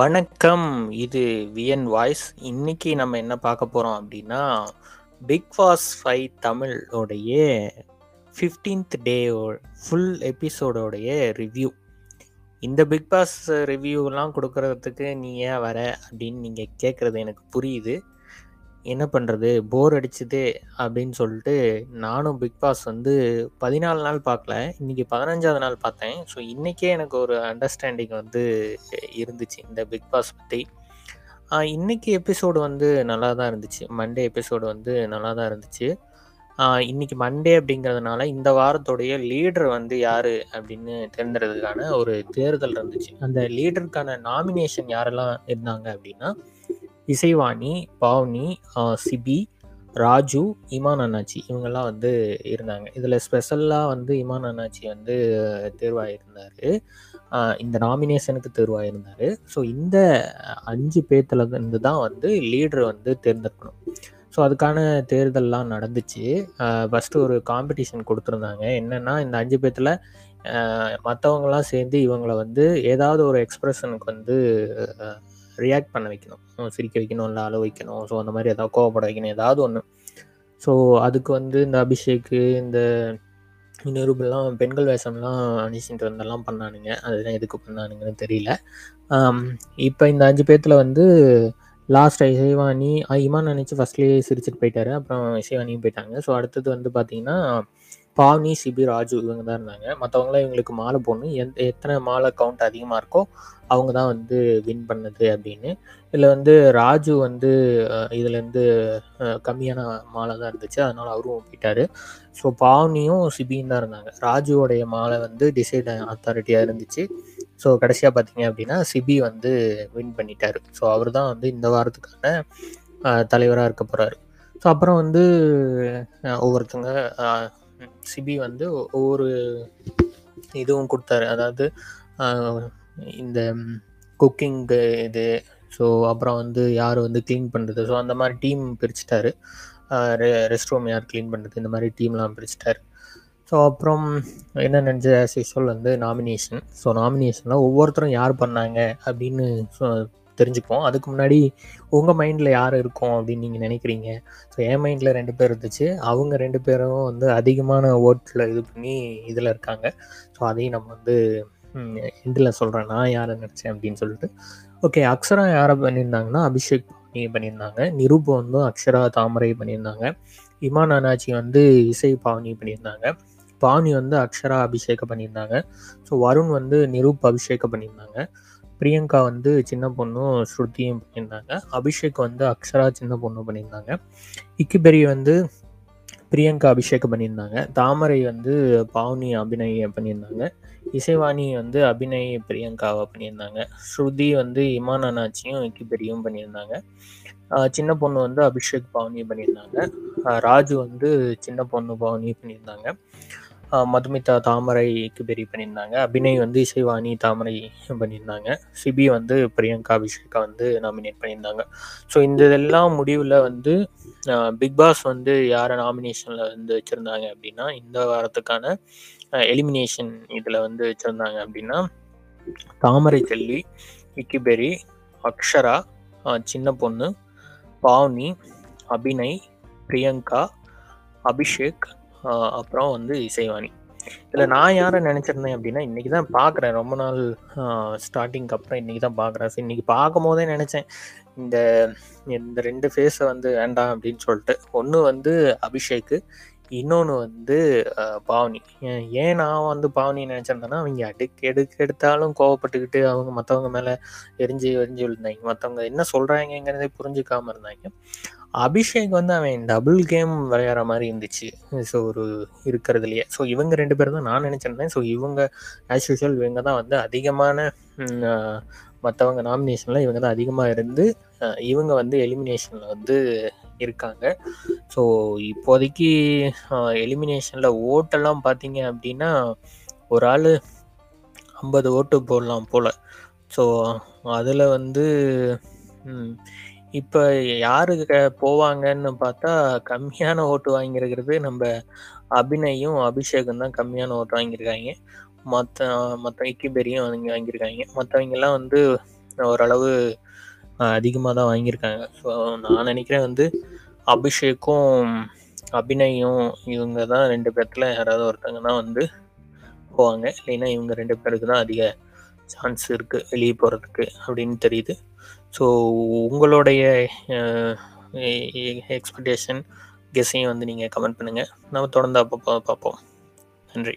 வணக்கம். இது VN voice. இன்னைக்கு நம்ம என்ன பார்க்க போறோம் அப்படின்னா பிக் பாஸ் 5 தமிழ் உடைய 15த் டே ஃபுல் எபிசோடோடைய ரிவ்யூ. இந்த பிக் பாஸ் ரிவ்யூலாம் கொடுக்கறதுக்கு நீ ஏன் வர? அப்படின்னு நீங்கள் கேட்குறது எனக்கு புரியுது. என்ன பண்ணுறது போர் அடிச்சுது அப்படின்னு சொல்லிட்டு நானும் பிக் பாஸ் வந்து 14 நாள் பார்க்கல. இன்றைக்கி பதினஞ்சாவது நாள் பார்த்தேன். ஸோ இன்றைக்கே எனக்கு ஒரு அண்டர்ஸ்டாண்டிங் வந்து இருந்துச்சு இந்த பிக் பாஸ் பற்றி இன்றைக்கி இன்னைக்கு எபிசோடு வந்து நல்லா தான் இருந்துச்சு. மண்டே எபிசோடு வந்து நல்லா தான் இருந்துச்சு. இன்றைக்கி இன்னைக்கு மண்டே அப்படிங்கிறதுனால இந்த வாரத்துடைய லீடர் வந்து யார் அப்படின்னு தேர்ந்தெடுக்கிறதுக்கான ஒரு தேர்தல் இருந்துச்சு. அந்த லீடருக்கான நாமினேஷன் யாரெல்லாம் இருந்தாங்க அப்படின்னா இசைவாணி, பாவனி, சிபி, ராஜு, இமான் அண்ணாச்சி இவங்கெல்லாம் வந்து இருந்தாங்க. இதில் ஸ்பெஷல்லாக வந்து இமான் அண்ணாச்சி வந்து தேர்வாயிருந்தார் இந்த நாமினேஷனுக்கு தேர்வாயிருந்தார் ஸோ இந்த அஞ்சு பேர்த்தில் இருந்து தான் வந்து லீடர் வந்து தேர்ந்தெடுக்கணும். ஸோ அதுக்கான தேர்தல்லாம் நடந்துச்சு. ஃபஸ்ட்டு ஃபர்ஸ்ட்டு ஒரு காம்படிஷன் கொடுத்துருந்தாங்க என்னென்னா இந்த அஞ்சு பேர்த்தில் மற்றவங்களாம் சேர்ந்து இவங்களை வந்து ஏதாவது ஒரு எக்ஸ்பிரஷனுக்கு வந்து ரியாக்ட் பண்ண வைக்கணும். சிரிக்க வைக்கணும், இல்லை அழ வைக்கணும். ஸோ அந்த மாதிரி ஏதாவது கோவப்பட வைக்கணும். ஏதாவது ஒன்று ஸோ அதுக்கு வந்து இந்த அபிஷேக்கு, இந்த நிரூப்லாம் பெண்கள் வேஷம்லாம் அணிஞ்சுட்டு வந்தெல்லாம் பண்ணானுங்க. அதுதான் எதுக்கு பண்ணானுங்கன்னு தெரியல. இப்போ இந்த அஞ்சு பேர்த்தில் வந்து லாஸ்ட் இசைவாணி இமான் நினச்சி ஃபஸ்ட்லேயே சிரிச்சுட்டு போயிட்டாரு. அப்புறம் இசைவாணியும் போயிட்டாங்க. ஸோ அடுத்தது வந்து பார்த்தீங்கன்னா, பாவனி, சிபி, ராஜு இவங்க தான் இருந்தாங்க. மற்றவங்களாம் இவங்களுக்கு மாலை போடணும். எந் எத்தனை மாலை கவுண்ட் அதிகமாக இருக்கோ, அவங்க தான் வந்து வின் பண்ணது அப்படின்னு இதில் வந்து ராஜு வந்து இதுலேருந்து கம்மியான மாலை தான் இருந்துச்சு. அதனால் அவரும் போயிட்டார் ஸோ பாவனியும், சிபியும் தான் இருந்தாங்க. ராஜுவோடைய மாலை வந்து டிசைட் அத்தாரிட்டியாக இருந்துச்சு. ஸோ கடைசியாக பார்த்தீங்க அப்படின்னா சிபி வந்து வின் பண்ணிட்டார் ஸோ அவர் தான் வந்து இந்த வாரத்துக்கான தலைவராக இருக்க போகிறாரு ஸோ அப்புறம் வந்து ஒவ்வொருத்தங்க சிபி வந்து ஒவ்வொரு இதுவும் கொடுத்தாரு அதாவது இந்த குக்கிங்கு இது, ஸோ அப்புறம் வந்து யார் வந்து க்ளீன் பண்ணுறது ஸோ அந்த மாதிரி டீம் பிரிச்சுட்டாரு. ரெ ரெஸ்ட் ரூம் யார் க்ளீன் பண்ணுறது இந்த மாதிரி டீம்லாம் பிரிச்சுட்டாரு. ஸோ அப்புறம் என்ன நினச்சது ஆஸ் யூஸ்வல் வந்து நாமினேஷன். ஸோ நாமினேஷனில் ஒவ்வொருத்தரும் யார் பண்ணாங்க அப்படின்னு சொ தெரிஞ்சுப்போம். அதுக்கு முன்னாடி உங்கள் மைண்டில் யார் இருக்கும் அப்படின்னு நீங்கள் நினைக்கிறீங்க ஸோ என் மைண்டில் ரெண்டு பேர் இருந்துச்சு. அவங்க ரெண்டு பேரும் வந்து அதிகமான ஓட்டில் இது பண்ணி இதில் இருக்காங்க. ஸோ அதையும் நம்ம வந்து எண்டில் சொல்கிறேன் நான் யாரை நினச்சேன் அப்படின்னு சொல்லிட்டு. ஓகே அக்ஷரா யாரை பண்ணியிருந்தாங்கன்னா, அபிஷேக் பாவனி பண்ணியிருந்தாங்க. நிரூப் வந்து அக்ஷரா, தாமரை பண்ணியிருந்தாங்க. இமான் அண்ணாச்சி வந்து இசை, பாவனி பண்ணியிருந்தாங்க. பாவனி வந்து அக்ஷரா, அபிஷேகம் பண்ணியிருந்தாங்க. ஸோ வருண் வந்து நிரூப், அபிஷேகம் பண்ணியிருந்தாங்க. பிரியங்கா வந்து சின்ன பொண்ணும், ஸ்ருதியும் பண்ணியிருந்தாங்க. அபிஷேக் வந்து அக்ஷரா, சின்ன பொண்ணும் பண்ணியிருந்தாங்க. இக்கிபெரி வந்து பிரியங்கா, அபிஷேக் பண்ணியிருந்தாங்க. தாமரை வந்து பாவனி, அபிநய பண்ணியிருந்தாங்க. இசைவாணி வந்து அபிநய், பிரியங்காவை பண்ணியிருந்தாங்க. ஸ்ருதி வந்து இமான் அண்ணாச்சியும், இக்கிபெரியும் பண்ணியிருந்தாங்க. சின்ன பொண்ணு வந்து அபிஷேக், பவனி பண்ணியிருந்தாங்க. ராஜு வந்து சின்ன பொண்ணு, பவனி பண்ணியிருந்தாங்க. மதுமிதா, தாமரை, பெரிய பண்ணியிருந்தாங்க. அபிநய் வந்து இசைவாணி, தாமரை பண்ணியிருந்தாங்க. சிபி வந்து பிரியங்கா, அபிஷேகா வந்து நாமினேட் பண்ணியிருந்தாங்க. ஸோ இந்த இதெல்லாம் முடிவில் வந்து பிக் பாஸ் வந்து யாரை நாமினேஷனில் வந்து வச்சுருந்தாங்க அப்படின்னா இந்த வாரத்துக்கான எலிமினேஷன் இதில் வந்து வச்சுருந்தாங்க அப்படின்னா தாமரை செல்வி, விக்கிபெரி அக்ஷரா, சின்ன பொண்ணு, பாவனி, அபிநய், பிரியங்கா, அபிஷேக், அப்புறம் வந்து இசைவாணி. இதுல நான் யார நெனச்சிருந்தேன் அப்டின்னா, இன்னைக்கு தான் பார்க்குறேன். ரொம்ப நாள் அ ஸ்டார்ட்டிங்க்கு அப்புறம் இன்னைக்கு தான் பார்க்குறேன். ஸோ இன்னைக்கு பார்க்கும்போதே நெனச்சேன். இந்த இந்த 2 ஃபேஸ வந்து வேண்டாம் அப்டின்னு சொல்ட்டு. ஒண்ணு வந்து அபிஷேக்கு, இன்னொன்னு வந்து பாவனி. ஏன் நான் வந்து பாவனிய நெனச்சிருந்தேன்னா, அவிங்க அடிக் எதுக்கு எடுத்தாலும் கோவப்பட்டுக்கிட்டு அவங்க மத்தவங்க மேல எரிஞ்சு எரிஞ்சு விழுந்தாய்ங்க. மத்தவங்க என்ன சொல்றாய்ங்கங்கிறதே புரிஞ்சுக்காம இருந்தாய்ங்க. அபிஷேக் வந்து அவன் டபுள் கேம் விளையாடுற மாதிரி இருந்துச்சு. ஸோ ஒரு இருக்கிறதுலையே ஸோ இவங்க ரெண்டு பேரும் தான் நான் நினச்சிருந்தேன் ஸோ இவங்க ஆஸ் யூஷுவல் இவங்க தான் வந்து அதிகமான மற்றவங்க நாமினேஷனில் இவங்க தான் அதிகமாக இருந்து, இவங்க வந்து எலிமினேஷனில் வந்து இருக்காங்க. ஸோ இப்போதைக்கு எலிமினேஷனில் ஓட்டெல்லாம் பார்த்தீங்க அப்படின்னா ஒரு ஆள் ஐம்பது ஓட்டு போடலாம் போல் ஸோ அதில் வந்து இப்ப யாரு க போவாங்கன்னு பார்த்தா, கம்மியான ஓட்டு வாங்கியிருக்கிறது நம்ம அபிநயும், அபிஷேகம் தான் கம்மியான ஓட்டு வாங்கியிருக்காங்க. மற்ற மற்ற இக்கிபெரியும் வாங்கி வாங்கியிருக்காங்க. மற்றவங்கெல்லாம் வந்து ஓரளவு அதிகமாக தான் வாங்கியிருக்காங்க. ஸோ நான் நினைக்கிறேன் வந்து அபிஷேக்கும் அபிநயும் இவங்க தான் ரெண்டு பேர்த்துல யாராவது ஒருத்தங்க தான் வந்து போவாங்க. இல்லைன்னா இவங்க ரெண்டு பேருக்கு தான் அதிக சான்ஸ் இருக்குது வெளியே போகிறதுக்கு அப்படின்னு தெரியுது. ஸோ உங்களுடைய எக்ஸ்பெக்டேஷன் கெஸ்ஸையும் வந்து நீங்கள் கமெண்ட் பண்ணுங்கள் நம்ம தொடர்ந்து அப்பப்போ பார்ப்போம். நன்றி.